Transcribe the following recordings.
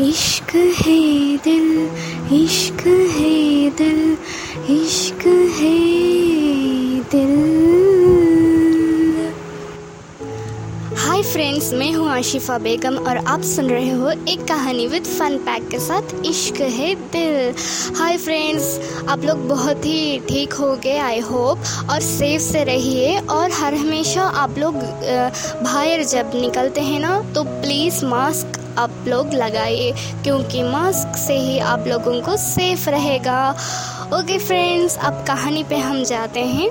इश्क है दिल, इश्क है दिल, इश्क है दिल। हाय फ्रेंड्स मैं हूँ आशिफा बेगम और आप सुन रहे हो एक कहानी विद फन पैक के साथ इश्क है दिल। हाय फ्रेंड्स आप लोग बहुत ही ठीक हो गए आई होप और सेफ़ से रहिए और हर हमेशा आप लोग बाहर जब निकलते हैं ना तो प्लीज़ मास्क आप लोग लगाइए, क्योंकि मास्क से ही आप लोगों को सेफ़ रहेगा। ओके फ्रेंड्स अब कहानी पे हम जाते हैं।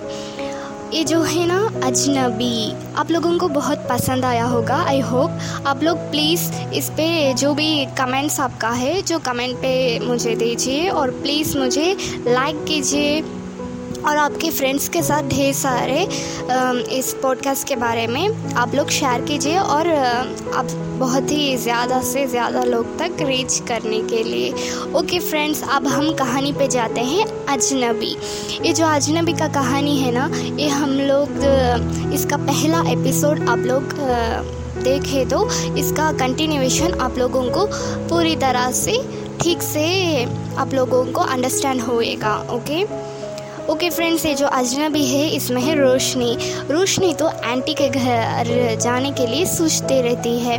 ये जो है ना, अजनबी, आप लोगों को बहुत पसंद आया होगा आई होप आप लोग प्लीज़ इस पर जो भी कमेंट्स आपका है, जो कमेंट पे मुझे दीजिए, और प्लीज़ मुझे लाइक कीजिए। और आपके फ्रेंड्स के साथ ढेर सारे इस पॉडकास्ट के बारे में आप लोग शेयर कीजिए और आप बहुत ही ज़्यादा से ज़्यादा लोग तक रीच करने के लिए। ओके फ्रेंड्स अब हम कहानी पे जाते हैं अजनबी। ये जो अजनबी का कहानी है ना, ये हम लोग इसका पहला एपिसोड आप लोग देखे तो इसका कंटिन्यूएशन आप लोगों को पूरी तरह से, ठीक से आप लोगों को अंडरस्टैंड होएगा ओके ओके फ्रेंड्स ये जो अजनबी है, इसमें है रोशनी। रोशनी तो आंटी के घर जाने के लिए सोचती रहती है।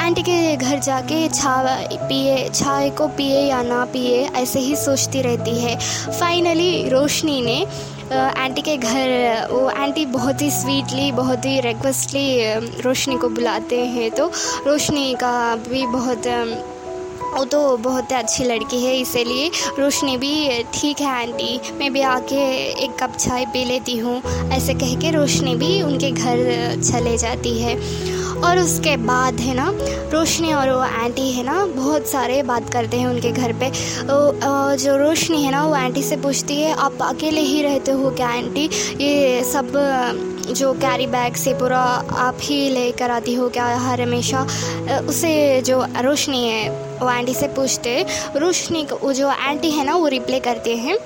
आंटी के घर जाके चाय पिए, चाय को पिए या ना पिए, ऐसे ही सोचती रहती है। फाइनली रोशनी ने आंटी के घर, वो आंटी बहुत ही स्वीटली बहुत ही रिक्वेस्टली रोशनी को बुलाते हैं। तो रोशनी का भी बहुत वो तो बहुत अच्छी लड़की है, इसीलिए रोशनी भी ठीक है, आंटी। मैं भी आके एक कप चाय पी लेती हूँ। ऐसे कह के रोशनी भी उनके घर चले जाती है। और उसके बाद है ना, रोशनी और वो आंटी है ना, बहुत सारे बात करते हैं उनके घर पे। जो रोशनी है ना, वो आंटी से पूछती है, आप अकेले ही रहते हो क्या आंटी? ये सब जो कैरी बैग से पूरा आप ही लेकर आती हो क्या हर हमेशा? उसे जो रोशनी है, वो आंटी से पूछते रोशनी को जो आंटी है ना, वो रिप्लाई करते हैं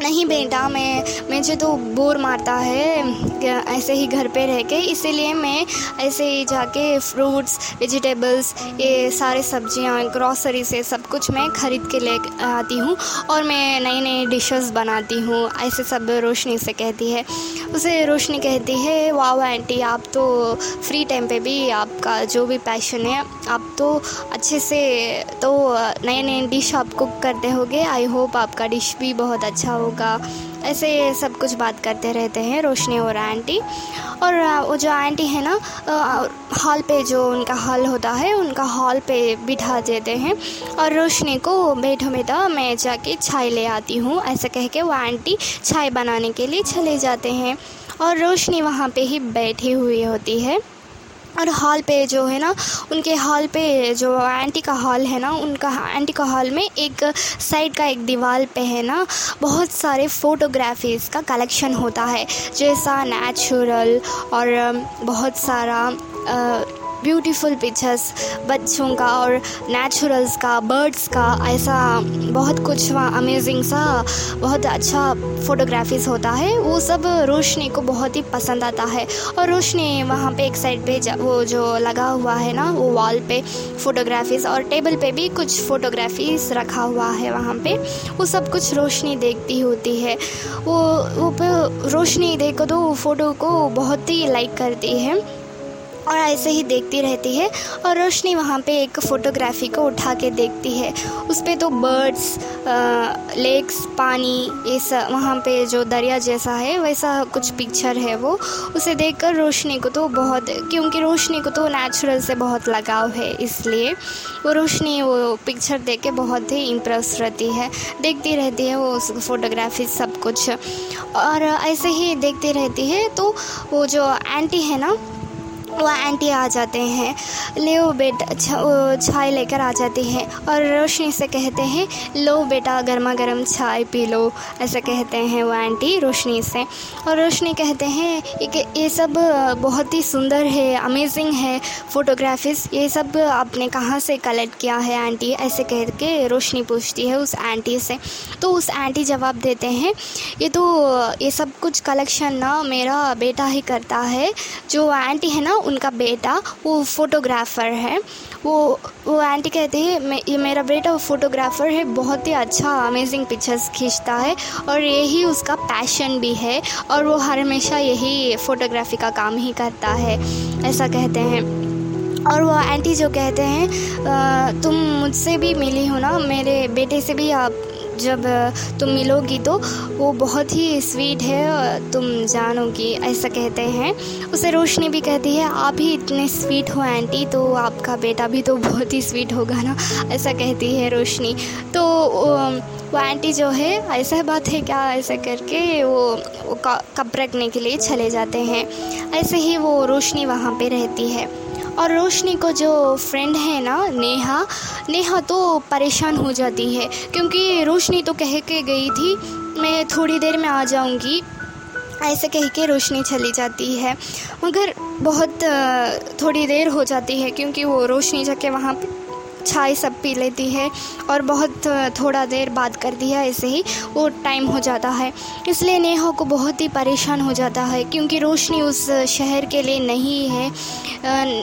नहीं बेटा, मैं, मुझे तो बोर मारता है ऐसे ही घर पे रह के। इसीलिए मैं ऐसे ही जाके फ्रूट्स वेजिटेबल्स ये सारे सब्ज़ियाँ ग्रॉसरी से सब कुछ मैं ख़रीद के ले आती हूँ और मैं नई नई डिशेस बनाती हूँ। ऐसे सब रोशनी से कहती है। उसे रोशनी कहती है, वाह, आंटी, आप तो फ्री टाइम पे भी आपका जो भी पैशन है, आप तो अच्छे से तो नए नए डिश आप कुक करते होगे। आई होप आपका डिश भी बहुत अच्छा हो होगा ऐसे सब कुछ बात करते रहते हैं, रोशनी और आंटी। और वो जो आंटी है ना हॉल पे जो उनका हॉल होता है, उनका हॉल पे बिठा देते हैं। और रोशनी को बैठो बेटा मैं जाके चाय ले आती हूँ, ऐसा कह के वो आंटी चाय बनाने के लिए चले जाते हैं। और रोशनी वहाँ पे ही बैठी हुई होती है। और हॉल पे जो है ना, उनके हॉल पे जो एंटी का हॉल है ना, उनका एंटी का हॉल में एक साइड का एक दीवार पे है ना, बहुत सारे फ़ोटोग्राफीज़ का कलेक्शन होता है। जैसा नेचुरल और बहुत सारा ब्यूटीफुल पिक्चर्स बच्चों का और नेचुरल्स का बर्ड्स का, ऐसा बहुत कुछ वहाँ अमेजिंग सा, बहुत अच्छा फ़ोटोग्राफीज़ होता है। वो सब रोशनी को बहुत ही पसंद आता है। और रोशनी वहाँ पे एक साइड पे वो जो लगा हुआ है ना, वो वॉल पे फ़ोटोग्राफीज़ और टेबल पे भी कुछ फ़ोटोग्राफीज़ रखा हुआ है वहाँ पे। वो सब कुछ रोशनी देखती होती है। वो वो रोशनी देखो तो फ़ोटो को बहुत ही लाइक करती है। और ऐसे ही देखती रहती है और रोशनी वहाँ पे एक फ़ोटोग्राफी को उठा के देखती है। उस पर तो बर्ड्स लेक्स पानी, ये सब वहाँ पे जो दरिया जैसा है, वैसा कुछ पिक्चर है वो। उसे देखकर रोशनी को तो बहुत, क्योंकि रोशनी को तो नेचुरल से बहुत लगाव है इसलिए वो रोशनी वो पिक्चर देख के बहुत ही इम्प्रेस रहती है। देखती रहती है वो उस फ़ोटोग्राफी सब कुछ। और ऐसे ही देखती रहती है तो वो जो आंटी है ना वो आंटी आ जाते हैं। ले बेटा चाय लेकर आ जाती हैं और रोशनी से कहते हैं, लो बेटा गर्मा गर्म चाय पी लो। ऐसा कहते हैं वो आंटी रोशनी से। और रोशनी कहते हैं कि ये सब बहुत ही सुंदर है अमेजिंग है फ़ोटोग्राफीज ये सब आपने कहाँ से कलेक्ट किया है आंटी? ऐसे कह के रोशनी पूछती है उस आंटी से। तो उस आंटी जवाब देते हैं, ये तो ये सब कुछ कलेक्शन ना मेरा बेटा ही करता है। जो आंटी है ना उनका बेटा, वो फोटोग्राफ़र है। वो वो आंटी कहती है ये मेरा बेटा फोटोग्राफ़र है, बहुत ही अच्छा अमेजिंग पिक्चर्स खींचता है और यही उसका पैशन भी है और वो हर हमेशा यही फ़ोटोग्राफी का काम ही करता है, ऐसा कहते हैं। और वो आंटी जो कहते हैं तुम मुझसे भी मिली हो ना, मेरे बेटे से भी आप जब तुम मिलोगी तो वो बहुत ही स्वीट है तुम जानोगी ऐसा कहते हैं। उसे रोशनी भी कहती है आप ही इतने स्वीट हो आंटी तो आपका बेटा भी तो बहुत ही स्वीट होगा ना? ऐसा कहती है रोशनी। तो वो आंटी जो है ऐसा बात है क्या? ऐसा करके वो, वो कप रखने के लिए चले जाते हैं। ऐसे ही वो रोशनी वहाँ पे रहती है। और रोशनी को जो फ्रेंड है ना, नेहा नेहा तो परेशान हो जाती है, क्योंकि रोशनी तो कह के गई थी, मैं थोड़ी देर में आ जाऊँगी। ऐसे कह के रोशनी चली जाती है। मगर बहुत थोड़ी देर हो जाती है, क्योंकि वो रोशनी जाके वहाँ चाय सब पी लेती है और बहुत थोड़ा देर बात करती है, ऐसे ही वो टाइम हो जाता है। इसलिए नेहा को बहुत ही परेशान हो जाता है क्योंकि रोशनी उस शहर के लिए नहीं है।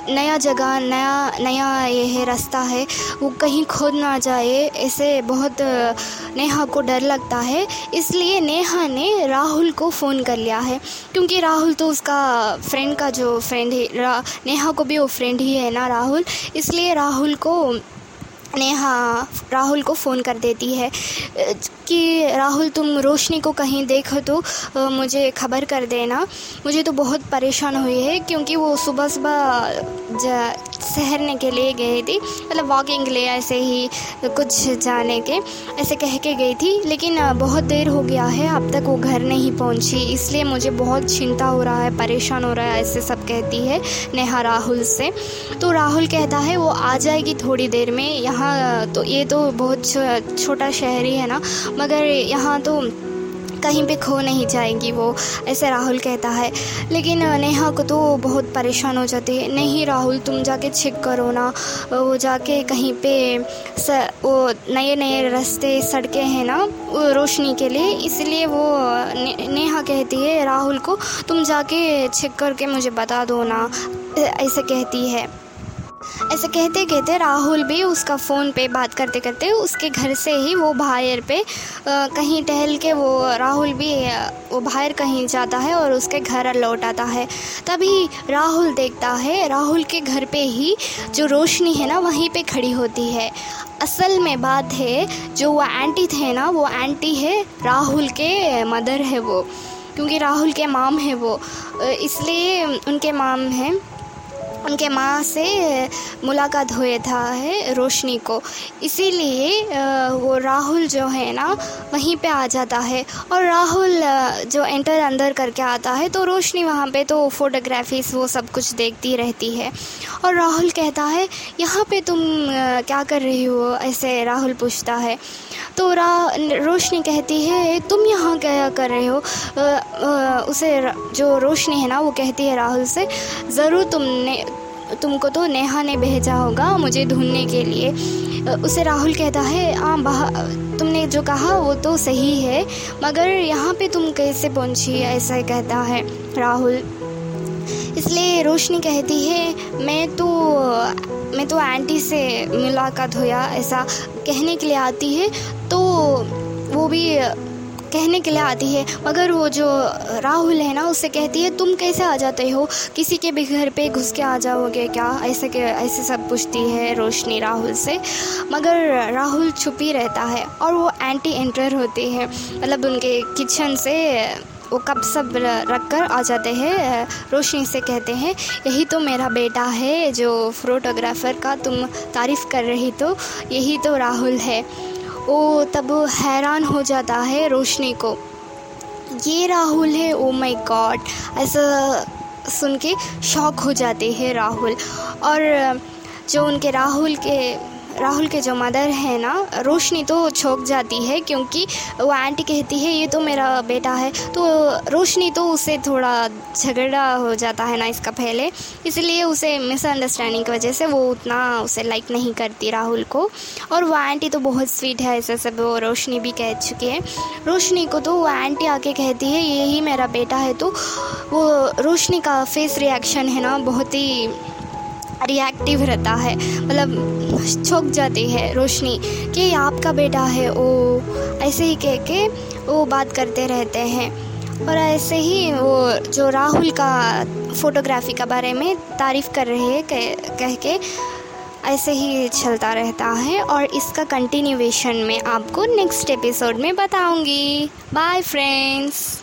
नया जगह, नया नया ये है, रास्ता है, वो कहीं खोद ना जाए, ऐसे बहुत नेहा को डर लगता है। इसलिए नेहा ने राहुल को फ़ोन कर लिया है। क्योंकि राहुल तो उसका फ्रेंड का जो फ्रेंड है नेहा को भी वो फ्रेंड ही है ना राहुल। इसलिए राहुल को नेहा राहुल को फ़ोन कर देती है। कि राहुल तुम रोशनी को कहीं देखो तो मुझे खबर कर देना। मुझे तो बहुत परेशान हुई है क्योंकि वो सुबह सुबह सहरने के लिए गई थी। मतलब वॉकिंग लिए ऐसे ही, कुछ जाने के, ऐसे कह के गई थी। लेकिन बहुत देर हो गया है, अब तक वो घर नहीं पहुँची। इसलिए मुझे बहुत चिंता हो रहा है, परेशान हो रहा है, ऐसे सब कहती है नेहा राहुल से। तो राहुल कहता है, वो आ जाएगी थोड़ी देर में। यहाँ तो ये तो बहुत छोटा शहर ही है ना। मगर यहाँ तो कहीं पे खो नहीं जाएँगी वो ऐसे राहुल कहता है। लेकिन नेहा को तो बहुत परेशान हो जाती है। नहीं राहुल तुम जाके छिक करो ना। वो जाके कहीं पे स वो नए नए रास्ते सड़कें हैं ना रोशनी के लिए। इसलिए वो ने, नेहा कहती है राहुल को तुम जाके छिक करके मुझे बता दो ना ऐसे कहती है। ऐसे कहते कहते राहुल भी उसका फ़ोन पे बात करते करते उसके घर से ही वो बाहर पे कहीं टहल के वो राहुल भी वो बाहर कहीं जाता है और उसके घर लौट आता है। तभी राहुल देखता है, राहुल के घर पे ही जो रोशनी है ना, वहीं पे खड़ी होती है। असल में बात है, जो वो आंटी थे ना, वो आंटी है राहुल के मदर है वो, क्योंकि राहुल के माम है वो। इसलिए उनके माम हैं। उनके माँ से मुलाकात हुए था, है, रोशनी को। इसीलिए वो राहुल जो है ना, वहीं पे आ जाता है। और राहुल जो एंटर अंदर करके आता है तो रोशनी वहाँ पे तो फ़ोटोग्राफीज वो सब कुछ देखती रहती है। और राहुल कहता है, यहाँ पे तुम क्या कर रही हो? ऐसे राहुल पूछता है। तो रा, रोशनी कहती है, तुम यहाँ क्या कर रहे हो? उसे जो रोशनी है ना, वो कहती है राहुल से, ज़रूर तुमने तुमको तो नेहा ने भेजा होगा मुझे ढूँढने के लिए। उसे राहुल कहता है हाँ बहा, तुमने जो कहा वो तो सही है, मगर यहाँ पे तुम कैसे पहुँची? ऐसा कहता है राहुल। इसलिए रोशनी कहती है, मैं तो मैं तो आंटी से मुलाकात होया, ऐसा कहने के लिए आती है तो वो भी कहने के लिए आती है, मगर वो जो राहुल है ना, उससे कहती है, तुम कैसे आ जाते हो? किसी के भी घर पे घुस के आ जाओगे क्या? ऐसे के, ऐसे सब पूछती है रोशनी राहुल से। मगर राहुल छुप ही रहता है और वो एंटी एंटर होती है। मतलब उनके किचन से वो कप सब रख कर आ जाते हैं। रोशनी से कहते हैं, यही तो मेरा बेटा है जो फोटोग्राफ़र का तुम तारीफ़ कर रही तो यही तो राहुल है। वो तब हैरान हो जाता है रोशनी को। ये राहुल है ओ माय गॉड ऐसा सुन के शौक हो जाते हैं राहुल। और जो उनके राहुल के राहुल के जो मदर है ना, रोशनी तो छोक जाती है क्योंकि वो आंटी कहती है, ये तो मेरा बेटा है। तो रोशनी तो उससे थोड़ा झगड़ा हो जाता है ना इसका पहले। इसलिए उसे मिसअंडरस्टैंडिंग की वजह से वो उतना उसे लाइक नहीं करती राहुल को। और वो आंटी तो बहुत स्वीट है, ऐसे सब वो रोशनी भी कह चुकी है। रोशनी को तो वो आंटी आके कहती है यही मेरा बेटा है। तो वो रोशनी का फेस रिएक्शन है ना, बहुत ही रिएक्टिव रहता है मतलब छोक जाती है रोशनी कि आपका बेटा है वो ऐसे ही कह के वो बात करते रहते हैं। और ऐसे ही वो जो राहुल का फ़ोटोग्राफी का बारे में तारीफ़ कर रहे हैं कह, कह के ऐसे ही चलता रहता है। और इसका कंटिन्यूएशन में आपको नेक्स्ट एपिसोड में बताऊँगी। Bye friends